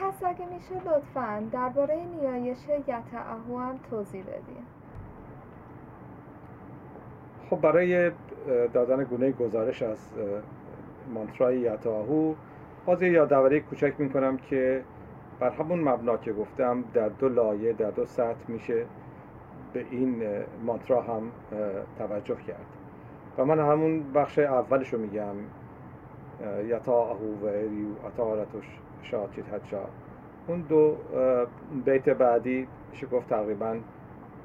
پس اگه میشه لطفا درباره نیایش یتعهو هم توضیح بدین. خب برای دادن گونه گزارش از مانترای یتاهو باز یادآوری کوچک می‌کنم که بر همون مبنا که گفتم در دو لایه در دو سطح میشه به این مانترا هم توجه کرد. و من همون بخش اولش رو میگم یتاهو و ایریو اتارتش شاچید حجا اون دو بیت بعدی میشه گفت؟ تقریبا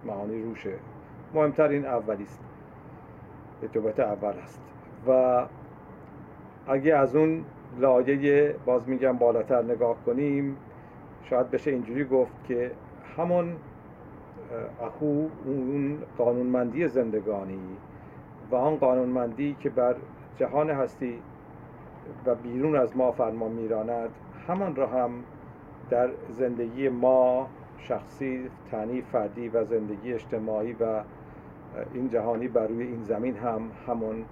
معانی روشه. مهمتر این اولیست. دو بیت اول هست. و اگه از اون لایه باز میگم بالاتر نگاه کنیم شاید بشه اینجوری گفت که همون اخو اون قانونمندی زندگانی و آن قانونمندی که بر جهان هستی و بیرون از ما فرما میراند همان را هم در زندگی ما شخصی تنی فردی و زندگی اجتماعی و این جهانی بر روی این زمین هم همون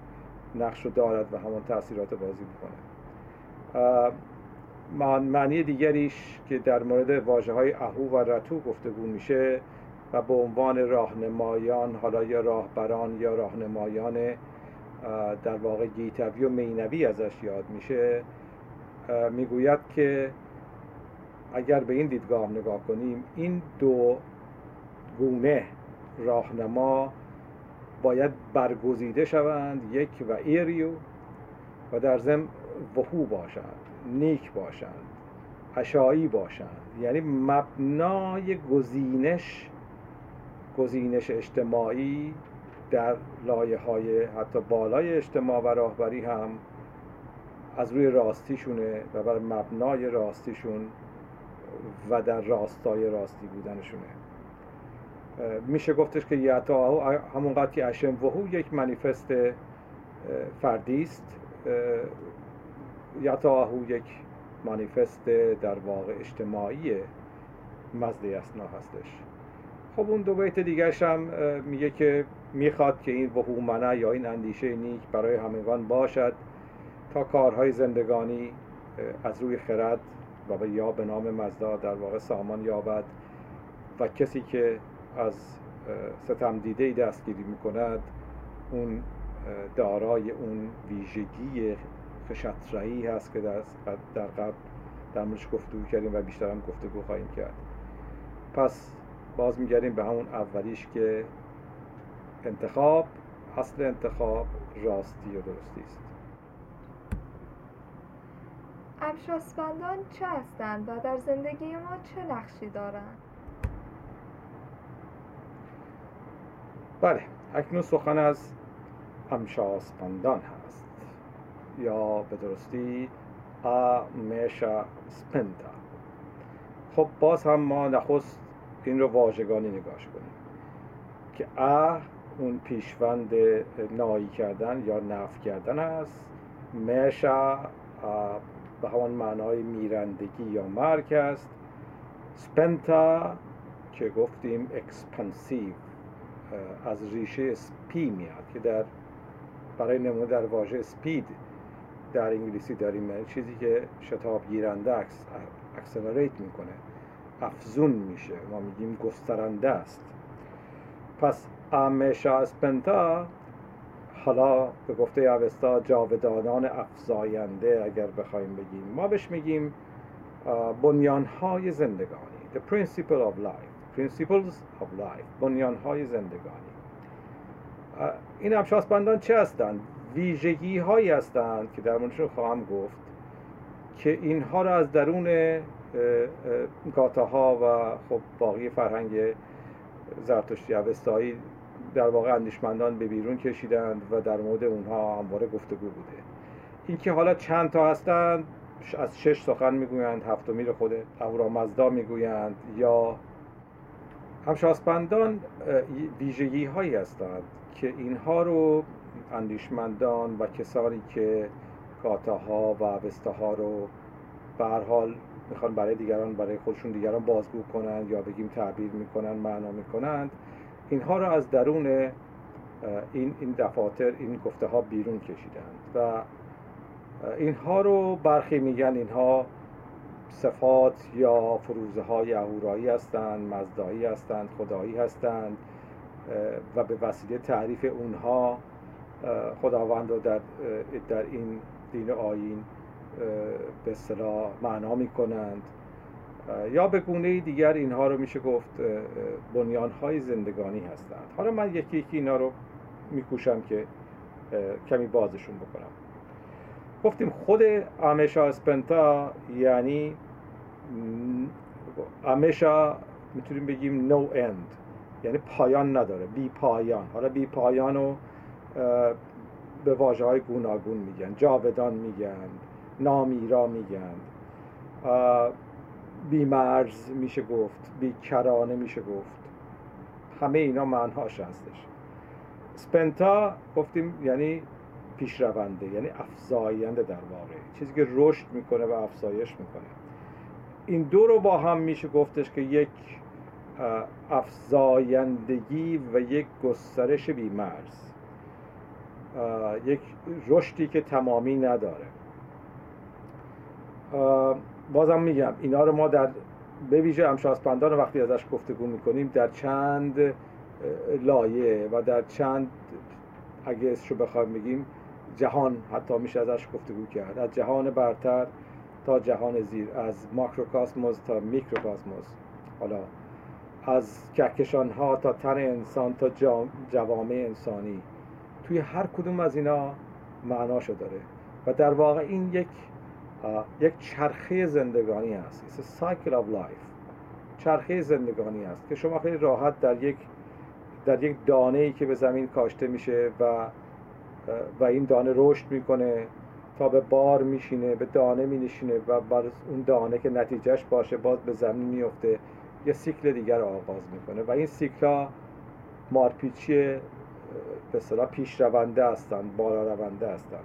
نقش رو دارد و همون تاثیرات بازی می‌کنه معنی دیگریش که در مورد واجه های اهو و رتو گفتگو میشه و به عنوان راهنمایان حالا یا راهبران یا راهنمایان در واقع گیتوی و مینوی ازش یاد میشه می‌گوید که اگر به این دیدگاه نگاه کنیم این دو گونه راهنما باید برگزیده شوند یک و ایریو و در ضمن وحو باشند نیک باشند اشایی باشند. یعنی مبنای گزینش گزینش اجتماعی در لایه های حتی بالای اجتماع و راهبری هم از روی راستیشونه و بر مبنای راستیشون و در راستای راستی بودنشونه. میشه گفتش که یعطاهو همونقدر که اشم وهو یک منیفست فردی است. یک منیفست در واقع اجتماعی مزد اسنا هستش. خب اون دو بیت دیگرش هم میگه که می‌خواد که این وهومنه یا این اندیشه نیک برای همگان باشد. تا کارهای زندگانی از روی خرد و یا به نام مزدا در واقع سامان یابد و کسی که از ستم دیده دستگیری می‌کند اون دارای اون ویژگی خشترهی هست که در قبل در موردش گفتگو کردیم و بیشتر هم گفتگو خواهیم کرد. پس باز میگردیم به همون اولیش که انتخاب اصل انتخاب راستی و درستی است. ابشاسپندان چه هستند و در زندگی ما چه نقشی دارند؟ بله اکنون سخن از امشاسپندان هست. یا به درستی میشا سپنتا. خب باز هم ما نخست این رو واژگانی نگاش کنیم که ا اون پیشوند نایی کردن یا نف کردن است میشا به همان معنای میرندگی یا مرگ است. سپنتا که گفتیم expansive از ریشه سپی میاد که در برای نمونه در واژه سپید در انگلیسی داریم یعنی چیزی که شتاب گیرنده accelerate می‌کنه. افزون میشه. ما میگیم گسترنده است. پس امشا اسپنتا حالا به گفته اوستا جاودانان افزاینده اگر بخوایم بگیم ما بهش میگیم بنیانهای زندگانی the principle of life. Principles of life بنیانهای زندگانی. این ابشاسپندان چه هستند؟ ویژگی هایی هستند که در موردشون خواهم گفت که اینها را از درون گاتاها و خب باقی فرهنگ زرتشتی اوستایی در واقع اندیشمندان به بیرون کشیدند و در مورد اونها همواره گفتگو بوده. اینکه حالا چند تا هستند از شش سخن می‌گویند هفتمی رو خود اهورامزدا می‌گویند یا همشاسپندان ویژگی هایی هستند که اینها رو اندیشمندان و کسانی که گاتاها و اوستاها رو به حال می‌خوان برای دیگران برای خودشون دیگران بازگو کنند یا بگیم تعبیر می‌کنن معنا می‌کنند اینها را از درون این این دفاتر این گفته ها بیرون کشیدند و اینها رو برخی میگن اینها صفات یا فروزه های اهورایی هستند مزدایی هستند خدایی هستند و به وسیله تعریف اونها خداوند رو در, در این دین آین به اصطلاح معنا می کنند یا به گونه دیگر اینها رو میشه گفت بنیان های زندگانی هستند. حالا من یکی یکی اینا رو میکوشم که کمی بازشون بکنم. گفتیم خود آمشا اسپنتا یعنی آمشا می‌تونیم بگیم نو اند یعنی پایان نداره بی پایان. حالا بی پایان رو به واجه های گوناگون میگن جاودان میگن نامیرا میگن. بی مرز میشه گفت بی کرانه میشه گفت. همه اینا معنهاش هستش. سپنتا گفتیم یعنی پیشرونده یعنی افزاینده در واقع. چیزی که رشد می‌کنه و افزایش می‌کنه. این دو رو با هم میشه گفتش که یک افزایندگی و یک گسترش بیمرز یک رشدی که تمامی نداره. بازم میگم اینا رو ما در به ویژه امشاسپندان وقتی ازش گفتگو می‌کنیم در چند لایه و در چند اگه اسمشو بخوایم بگیم جهان حتی میشه ازش گفتگو کرد. از جهان برتر تا جهان زیر از ماکروکاسموس تا میکروکاسموس. حالا از کهکشان ها تا تن انسان تا جوامع انسانی. توی هر کدوم از اینا معناشو داره. و در واقع این یک یک چرخه زندگانی است. It's a cycle of چرخه زندگانی است که شما خیلی راحت در یک در یک دانه ای که به زمین کاشته میشه و و این دانه رشد می‌کنه تا به بار میشینه به دانه مینشینه و بر اون دانه که نتیجهش باشه باز به زمین میفته یه سیکل دیگر رو آغاز می‌کنه و این سیکل مارپیچی به صلاح پیش رونده هستند بالا رونده هستند.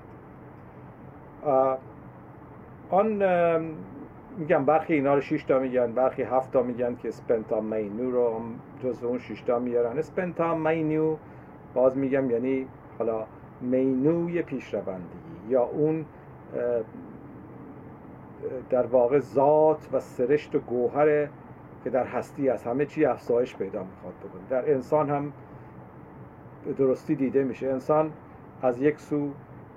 آن میگم برخی اینا رو 6 تا میگن برخی 7 تا میگن که سپنتا مینو رو جزو اون 6 تا میارن. سپنتا مینو باز میگم یعنی حالا مینوی پیشروندگی یا اون در واقع ذات و سرشت و گوهر که در هستی از همه چی افزایش پیدا می‌خواد بکنه. در انسان هم به درستی دیده میشه. انسان از یک سو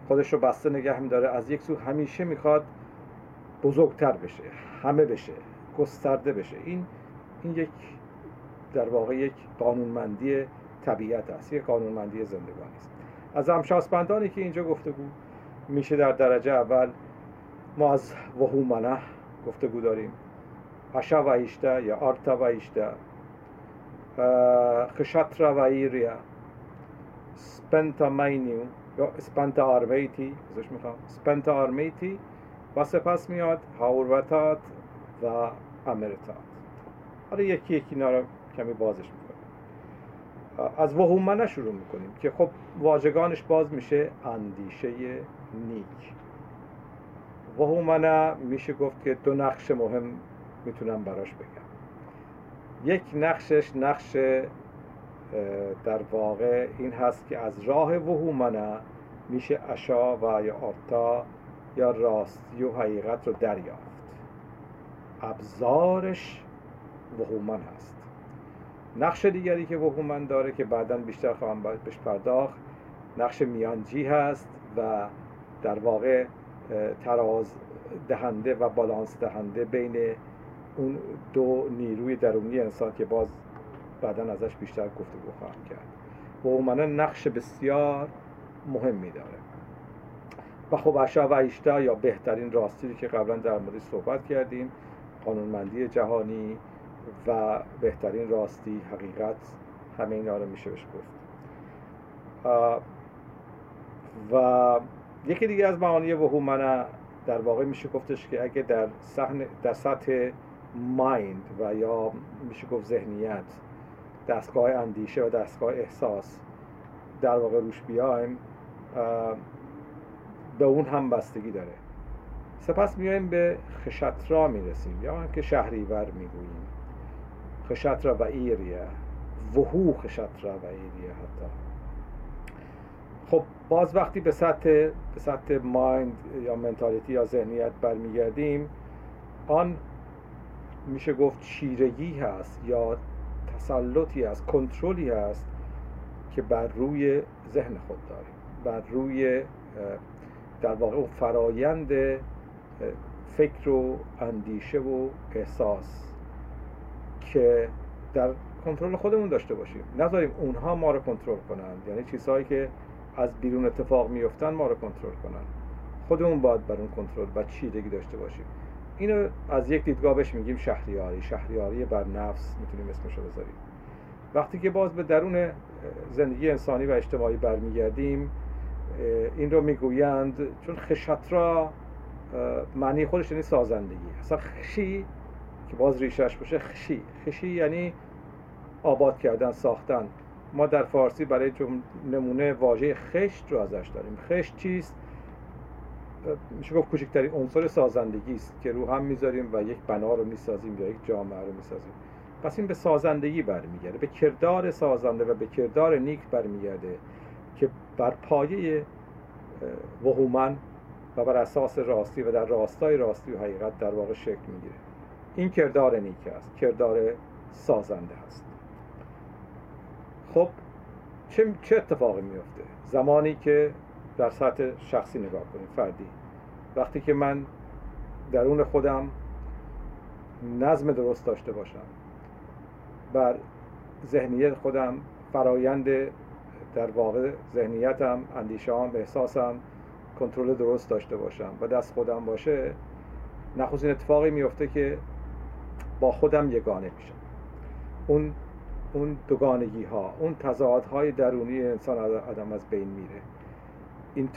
خودش رو بسته نگه میداره از یک سو همیشه می‌خواد بزرگتر بشه همه بشه گسترده بشه. این این یک در واقع یک قانونمندی طبیعت است یک قانونمندی زندگانی است. از امشاسپندانی که اینجا گفتگو میشه در درجه اول ما از وهومنه گفتگو داریم. اشا و ایشته یا آرتا و ایشته خشاترا و ایریا سپنتا مینیو یا سپنتا آرمیتی ازش می‌خوام. سپنتا آرمیتی و سپس میاد هاوروتات و امرتات حالا یکی یکی اینا کمی بازش می‌کنیم. از وهومنه شروع می‌کنیم که خب واژگانش باز میشه اندیشه نیک. وهومنه میشه گفت که دو نقش مهم می‌تونم براش بگم. یک نقشش نقش در واقع این هست که از راه وهومنه میشه اشا و یا آرتا یا راستی و حقیقت رو دریافت. ابزارش وهومن هست. نقش دیگری که وهومن داره که بعدا بیشتر خواهم بهش پرداخت نقش میانجی هست و در واقع تراز دهنده و بالانس دهنده بین اون دو نیروی درونی انسان که باز بعدا ازش بیشتر گفتگو خواهم کرد. وهومن نقش بسیار مهمی داره. و خب اشا و ایشتا یا بهترین راستی که قبلا در مورد صحبت کردیم قانونمندی جهانی و بهترین راستی حقیقت همه اینا رو میشه بهش گفت. و یکی دیگه از معانی وهومنه در واقع میشه گفتش که اگه در صحن در سطح مایند و یا میشه گفت ذهنیت دستگاه اندیشه و دستگاه احساس در واقع روش بیایم به اون هم بستگی داره. سپس میایم به خشترا می‌رسیم. یا هم که شهریور می‌گوییم. خشترا و ایریه. وهو خشترا و ایریه حتی. خب باز وقتی به سطح به سطح مایند یا منتالیتی یا ذهنیت برمیگردیم آن میشه گفت چیرگی هست یا تسلطی هست کنترلی هست که بر روی ذهن خود داریم. بر روی در واقع اون فرایند فکر و اندیشه و احساس که در کنترل خودمون داشته باشیم. نذاریم اونها ما رو کنترل کنند یعنی چیزهایی که از بیرون اتفاق میفتن ما رو کنترل کنن. خودمون باید بر اون کنترل و چیدگی داشته باشیم. اینو از یک دیدگاه بهش میگیم شهریاری. شهریاری بر نفس می‌تونیم اسمش رو بذاریم. وقتی که باز به درون زندگی انسانی و اجتماعی برمیگردیم این رو می‌گویند چون خشترا معنی خودش یعنی سازندگی. اصلا خشی که باز ریشش باشه خشی. خشی یعنی آباد کردن ساختن. ما در فارسی برای نمونه واژه خشت رو ازش داریم. خشت چیست؟ میشه گفت کوچکترین عنصر سازندگی است که رو هم می‌ذاریم و یک بنا رو می‌سازیم یا یک جامعه رو می‌سازیم. پس این به سازندگی برمیگرده به کردار سازنده و به کردار نیک برمیگرده. که بر پایه وهومن و بر اساس راستی و در راستای راستی و حقیقت در واقع شکل می‌گیره. این کردار نیک است. کردار سازنده است. خب چه, چه اتفاقی میفته زمانی که در سطح شخصی نگاه کنیم فردی. وقتی که من درون خودم نظم درست داشته باشم بر ذهنیت خودم فرایند در واقع ذهنیتم اندیشهام احساسم کنترل درست داشته باشم و دست خودم باشه نخستین اتفاقی میفته که با خودم یگانه میشم. اون اون دوگانگی ها اون تضادهای درونی انسان آدم از بین میره.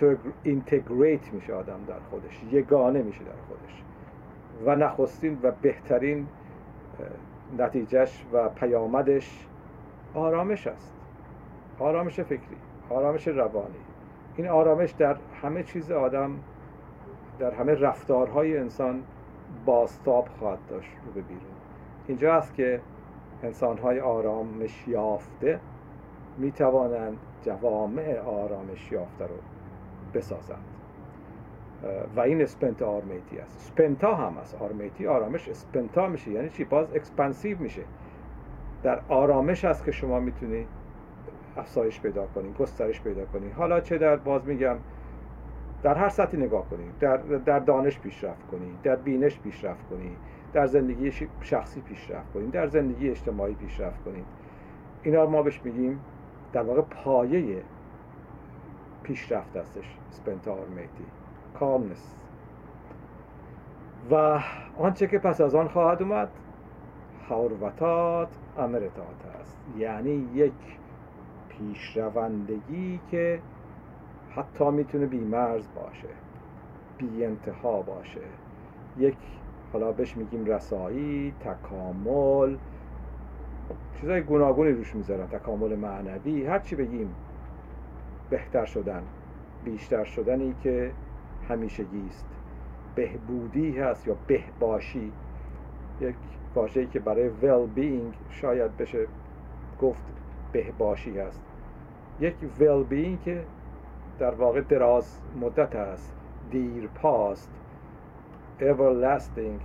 اینتگریت میشه آدم در خودش یگانه میشه در خودش. و نخستین و بهترین نتیجهش و پیامدش آرامش است. آرامش فکری آرامش روانی. این آرامش در همه چیز آدم در همه رفتارهای انسان باستاب خواهد داشت رو به بیرون. اینجا است که انسانهای آرامش یافته می توانند جوامع آرامش یافته رو بسازند. و این اسپنت آرمیتی است. سپنتا هم است. آرمیتی آرامش اسپنتا میشه. یعنی چی؟ باز expansive میشه. در آرامش است که شما می‌تونی افزایش پیدا کنی گسترش پیدا کنی. حالا چه در باز میگم در هر سطحی نگاه کنی. در, در دانش پیشرفت کنی در بینش پیشرفت کنی در زندگی شخصی پیشرفت کنید در زندگی اجتماعی پیشرفت کنید اینا ما بهش میگیم در واقع پایه پیشرفت هستش میتی کامنس و آنچه که پس از آن خواهد اومد حوروتات امرتات است یعنی یک پیشروندگی که حتی می‌تونه بیمرز باشه بی انتها باشه. یک حالا بهش میگیم رسایی تکامل چیزای گوناگونی روش می‌ذارن تکامل معنوی هر چی بگیم بهتر شدن بیشتر شدنی که همیشگی است. بهبودی هست یا بهباشی. یک واژه‌ای که برای well being شاید بشه گفت بهباشی هست. یک well being که در واقع دراز مدت است. دیر پاست. Everlasting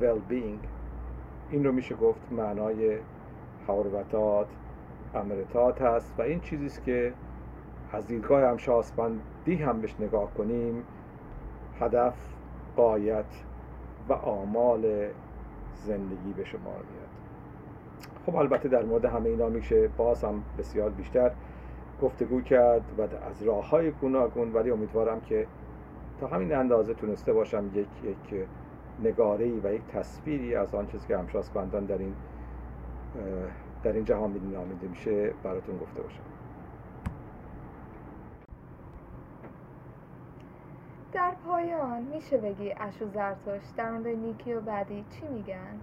well-being. این رو میشه گفت معنای حوروتات امرتات هست و این چیزی است که از دیدگاه همشاسپندی هم بهش نگاه کنیم. هدف قایت و آمال زندگی به شما میاد. خب البته در مورد همه اینا میشه باز هم بسیار بیشتر گفتگو کرد و از راه های گوناگون ولی امیدوارم که تا همین اندازه تونسته باشم یک یک نگاری و یک تصویری از آن چیزی که بندان در این در این جهان نامیده میشه براتون گفته باشم در پایان میشه بگی اشو زرتوش در مورد نیکی و بعدی چی میگن؟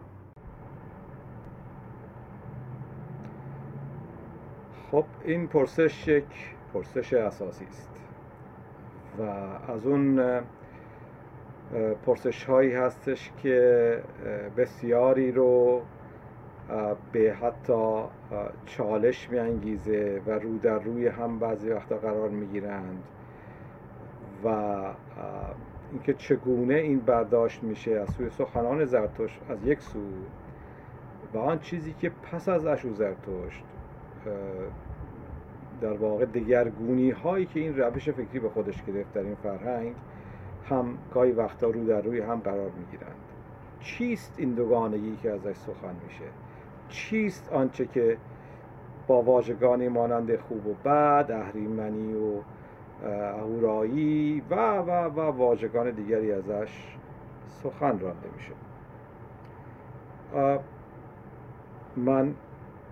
خب این پرسش یک پرسش اساسی است و از اون پرسش هایی هستش که بسیاری رو به حتی چالش میانگیزه و رو در روی هم بعضی وقتا قرار می‌گیرند و اینکه چگونه این برداشت میشه از سوی سخنان زرتشت از یک سو و آن چیزی که پس از اشو زرتشت در واقع دگرگونی هایی که این روش فکری به خودش گرفت در این فرهنگ هم گاهی وقتا رو در روی هم قرار می‌گیرند. چیست این دوگانگی که ازش سخن میشه؟ چیست آنچه که با واژگانی مانند خوب و بد اهریمنی و اهورایی و و و واژگان دیگری ازش سخن رانده میشه. من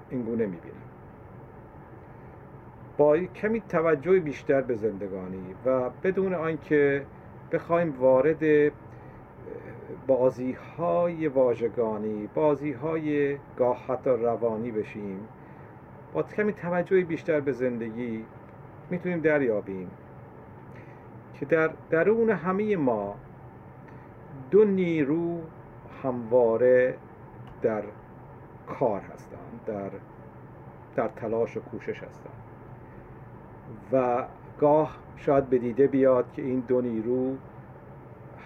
اینگونه می‌بینم. با کمی توجه بیشتر به زندگانی و بدون آنکه بخوایم وارد بازی های واژگانی بازی های گاه حتی روانی بشیم با کمی توجه بیشتر به زندگی می‌تونیم دریابیم که در درون همه ما دو نیرو همواره در کار هستند در در تلاش و کوشش هستند. و گاه شاید به دیده بیاد که این دو نیرو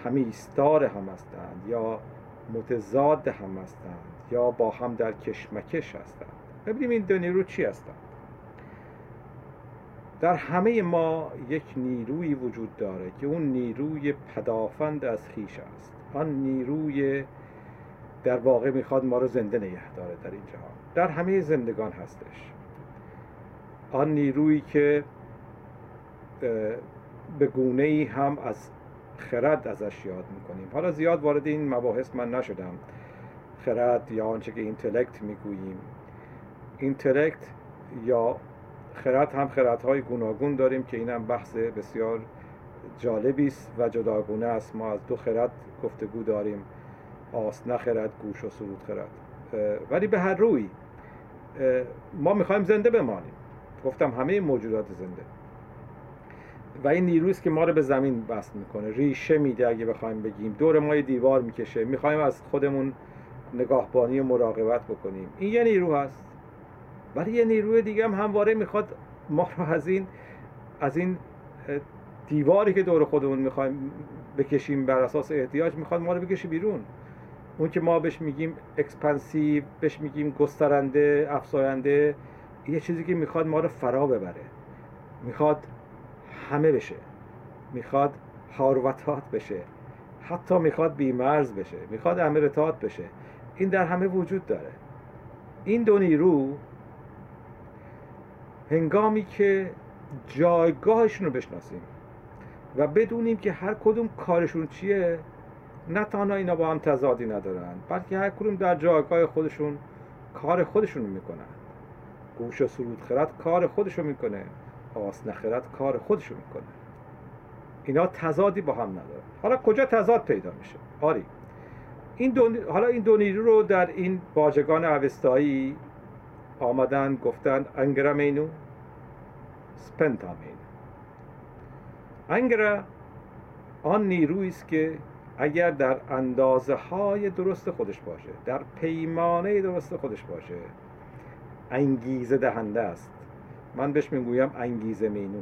همیستار هم هستند یا متضاد هم هستند یا با هم در کشمکش هستند. ببینیم این دو نیرو چی هستند. در همه ما یک نیروی وجود داره که اون نیروی پدافند از خیش است. آن نیروی در واقع می‌خواد ما رو زنده نگه داره در این جهان. در همه زندگان هستش. آن نیرویی که به گونه ای هم از خرد ازش یاد می‌کنیم. حالا زیاد وارد این مباحث من نشدم. خرد یا آنچه که اینتلکت می‌گوییم. اینتلکت یا خرد هم خردهای گوناگون داریم که اینم بحث بسیار جالبی است و جداگونه است. ما از دو خرد گفتگو داریم. آس نخرد گوش و سرود خرد. ولی به هر روی ما می‌خوایم زنده بمانیم. گفتم همه موجودات زنده. و این نیرویست که ما رو به زمین بست می‌کنه. ریشه میده اگه بخوایم بگیم. دور ما دیوار می‌کشه. می‌خوایم از خودمون نگاهبانی و مراقبت بکنیم. این یه نیرو هست. ولی یه نیروی دیگه هم همواره می‌خواد ما رو از این از این دیواری که دور خودمون می‌خوایم بکشیم بر اساس احتیاج می‌خواد ما رو بکشه بیرون. اون که ما بهش میگیم expansive بهش میگیم گسترنده افزاینده یه چیزی که می‌خواد ما رو فرا ببره. می‌خواد همه بشه. می‌خواد هاروتات بشه. حتی می‌خواد بیمرز بشه. می‌خواد امرتات بشه. این در همه وجود داره. این دو نیرو هنگامی که جایگاهشون رو بشناسیم و بدونیم که هر کدوم کارشون چیه نه تنها اینا با هم تضادی ندارن بلکه هر کدوم در جایگاه خودشون کار خودشون می‌کنن. گوش و سرود خرد کار خودشون می‌کنه. آس نخرد کار خودشون می‌کنه. اینا تضادی با هم ندارن. حالا کجا تضاد پیدا میشه؟ آری. این دو... حالا این دو نیرو رو در این واژگان اوستایی آمدن گفتند انگرامینو سپنتامین انگرا آن نیرویی است که اگر در اندازه های درست خودش باشه در پیمانه درست خودش باشه انگیزه دهنده است. من بهش می‌گویم انگیزه مینو.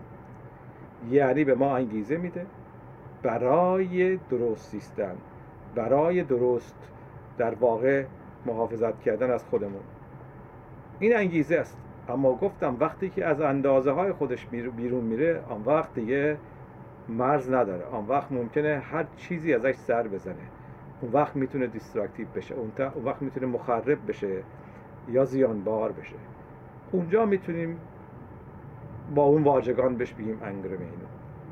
یعنی به ما انگیزه میده برای درست زیستن برای درست در واقع محافظت کردن از خودمون. این انگیزه است. اما گفتم وقتی که از اندازه های خودش بیرون میره آن وقت دیگه مرز نداره. آن وقت ممکنه هر چیزی ازش سر بزنه. اون وقت می‌تونه destructive بشه. اون, اون وقت می‌تونه مخرب بشه یا زیانبار بشه. اونجا می‌تونیم با اون واژگان بهش بگیم انگرمینو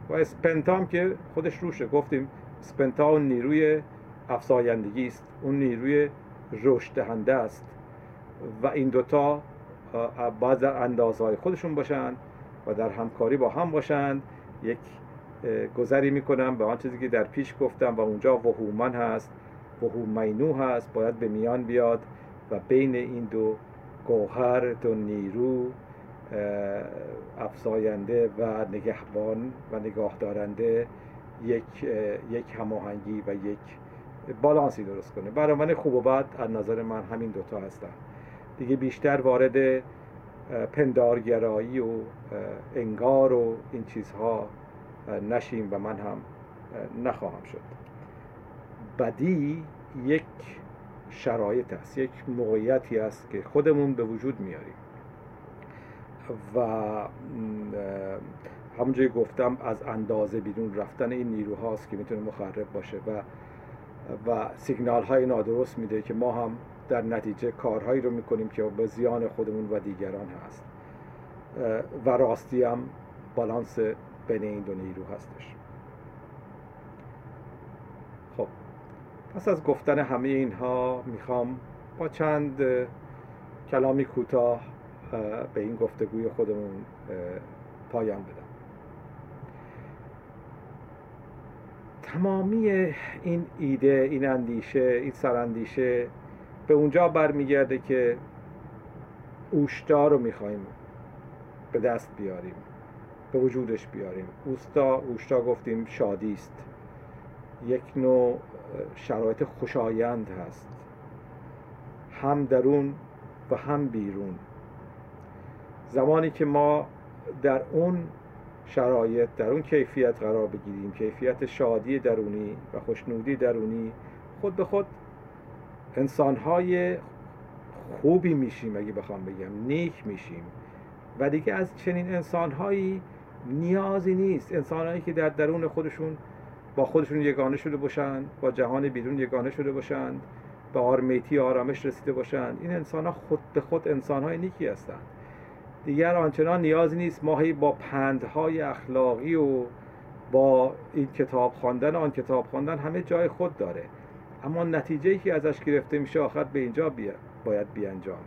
و اسپنتام که خودش روشه. گفتیم اسپنتا اون نیروی افزایندگی است. اون نیروی رشد دهنده است. و این دوتا باید در اندازهای خودشون باشند و در همکاری با هم باشند یک گذری می‌کنم به آن چیزی که در پیش گفتم و اونجا وهومن هست. وهومینو هست. باید به میان بیاد و بین این دو گوهر دو نیرو افزاینده و نگهبان و نگاه دارنده یک یک هماهنگی و یک بالانسی درست کنه. برای من خوب و بد از نظر من همین دوتا هستن. دیگه بیشتر وارد پندارگرایی و انگار و این چیزها نشیم و من هم نخواهم شد. بدی یک شرایط است یک موقعیتی است که خودمون به وجود میاریم. و همونجوری گفتم از اندازه بیرون رفتن این نیروهاست که می‌تونه مخرب باشه و و سیگنال های نادرست میده که ما هم در نتیجه کارهایی رو می‌کنیم که به زیان خودمون و دیگران هست. و راستی هم بالانس بین این دو نیرو هستش. خب پس از گفتن همه اینها می‌خوام با چند کلامی کوتاه به این گفتگوی خودمون پایان بدم. تمامی این ایده این اندیشه این سراندیشه به اونجا برمیگرده که اوشتا رو می‌خوایم به دست بیاریم به وجودش بیاریم. اوستا اوشتا گفتیم شادی است. یک نوع شرایط خوشایند هست. هم درون و هم بیرون. زمانی که ما در اون شرایط در اون کیفیت قرار بگیریم کیفیت شادی درونی و خوشنودی درونی خود به خود انسانهای خوبی میشیم اگه بخوام بگم نیک میشیم. و دیگه از چنین انسانهایی نیازی نیست. انسانهایی که در درون خودشون با خودشون یگانه شده باشند با جهان بیرون یگانه شده باشند به آرمیتی آرامش رسیده باشند این انسان ها خود به خود انسان های نیکی هستند دیگر آنچنان نیازی نیست. ماهی با پندهای اخلاقی و با این کتاب خواندن آن کتاب خواندن همه جای خود داره. اما نتیجه که ازش گرفته میشه آخر به اینجا بیا باید بیانجامه.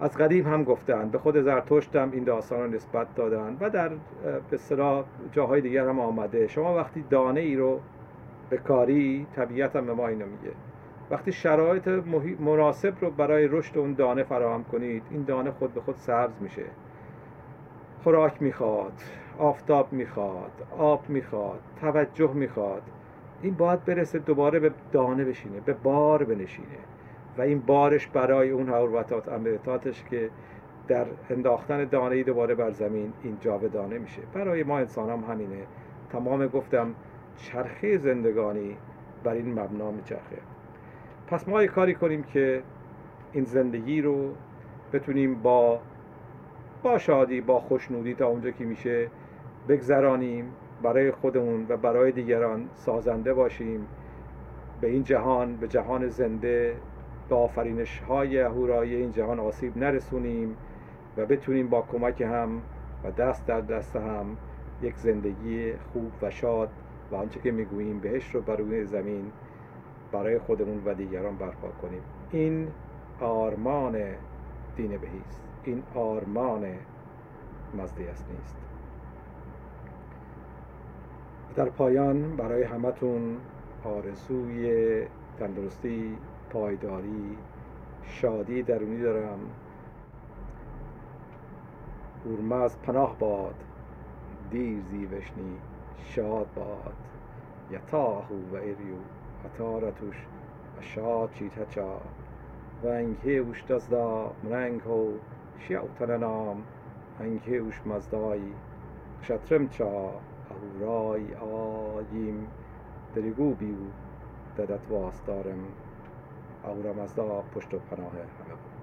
از قدیم هم گفتن به خود زرتشت هم این داستان رو نسبت دادن و در به جاهای دیگر هم آمده. شما وقتی دانه ای رو به کاری طبیعت هم به ما اینو میگه. وقتی شرایط مناسب رو برای رشد اون دانه فراهم کنید این دانه خود به خود سبز میشه. خوراک می‌خواد آفتاب می‌خواد آب می‌خواد توجه می‌خواد. این باید برسه دوباره به دانه بشینه به بار بنشینه. و این بارش برای اون حروتات امرتاتش که در انداختن دانه دوباره بر زمین این دانه میشه. برای ما انسان هم همینه. تمام گفتم چرخه زندگانی بر این مبنا میچرخه. پس ما یه کاری کنیم که این زندگی رو بتونیم با با شادی با خوشنودی تا اونجا که میشه بگذرانیم برای خودمون و برای دیگران سازنده باشیم به این جهان به جهان زنده به آفرینش های هورایی این جهان آسیب نرسونیم و بتونیم با کمک هم و دست در دست هم یک زندگی خوب و شاد و آنچه که می‌گوییم بهش رو بر زمین برای خودمون و دیگران برپا کنیم. این آرمان دین بهیست این آرمان مزدی است نیست. در پایان برای همتون آرزوی تندرستی پایداری شادی درونی دارم. اورمز پناه باد دیر زیوشنی شاد باد. یتاهو و ایریو. قطارتوش اشاد چیت هچا. و انگه اوش دزدا مرنگ هو شیع و تننام انگه اوش مزدای شترم چا. او رای دریگو بیو. ددت واس دارم او پشت و پناه همه بود.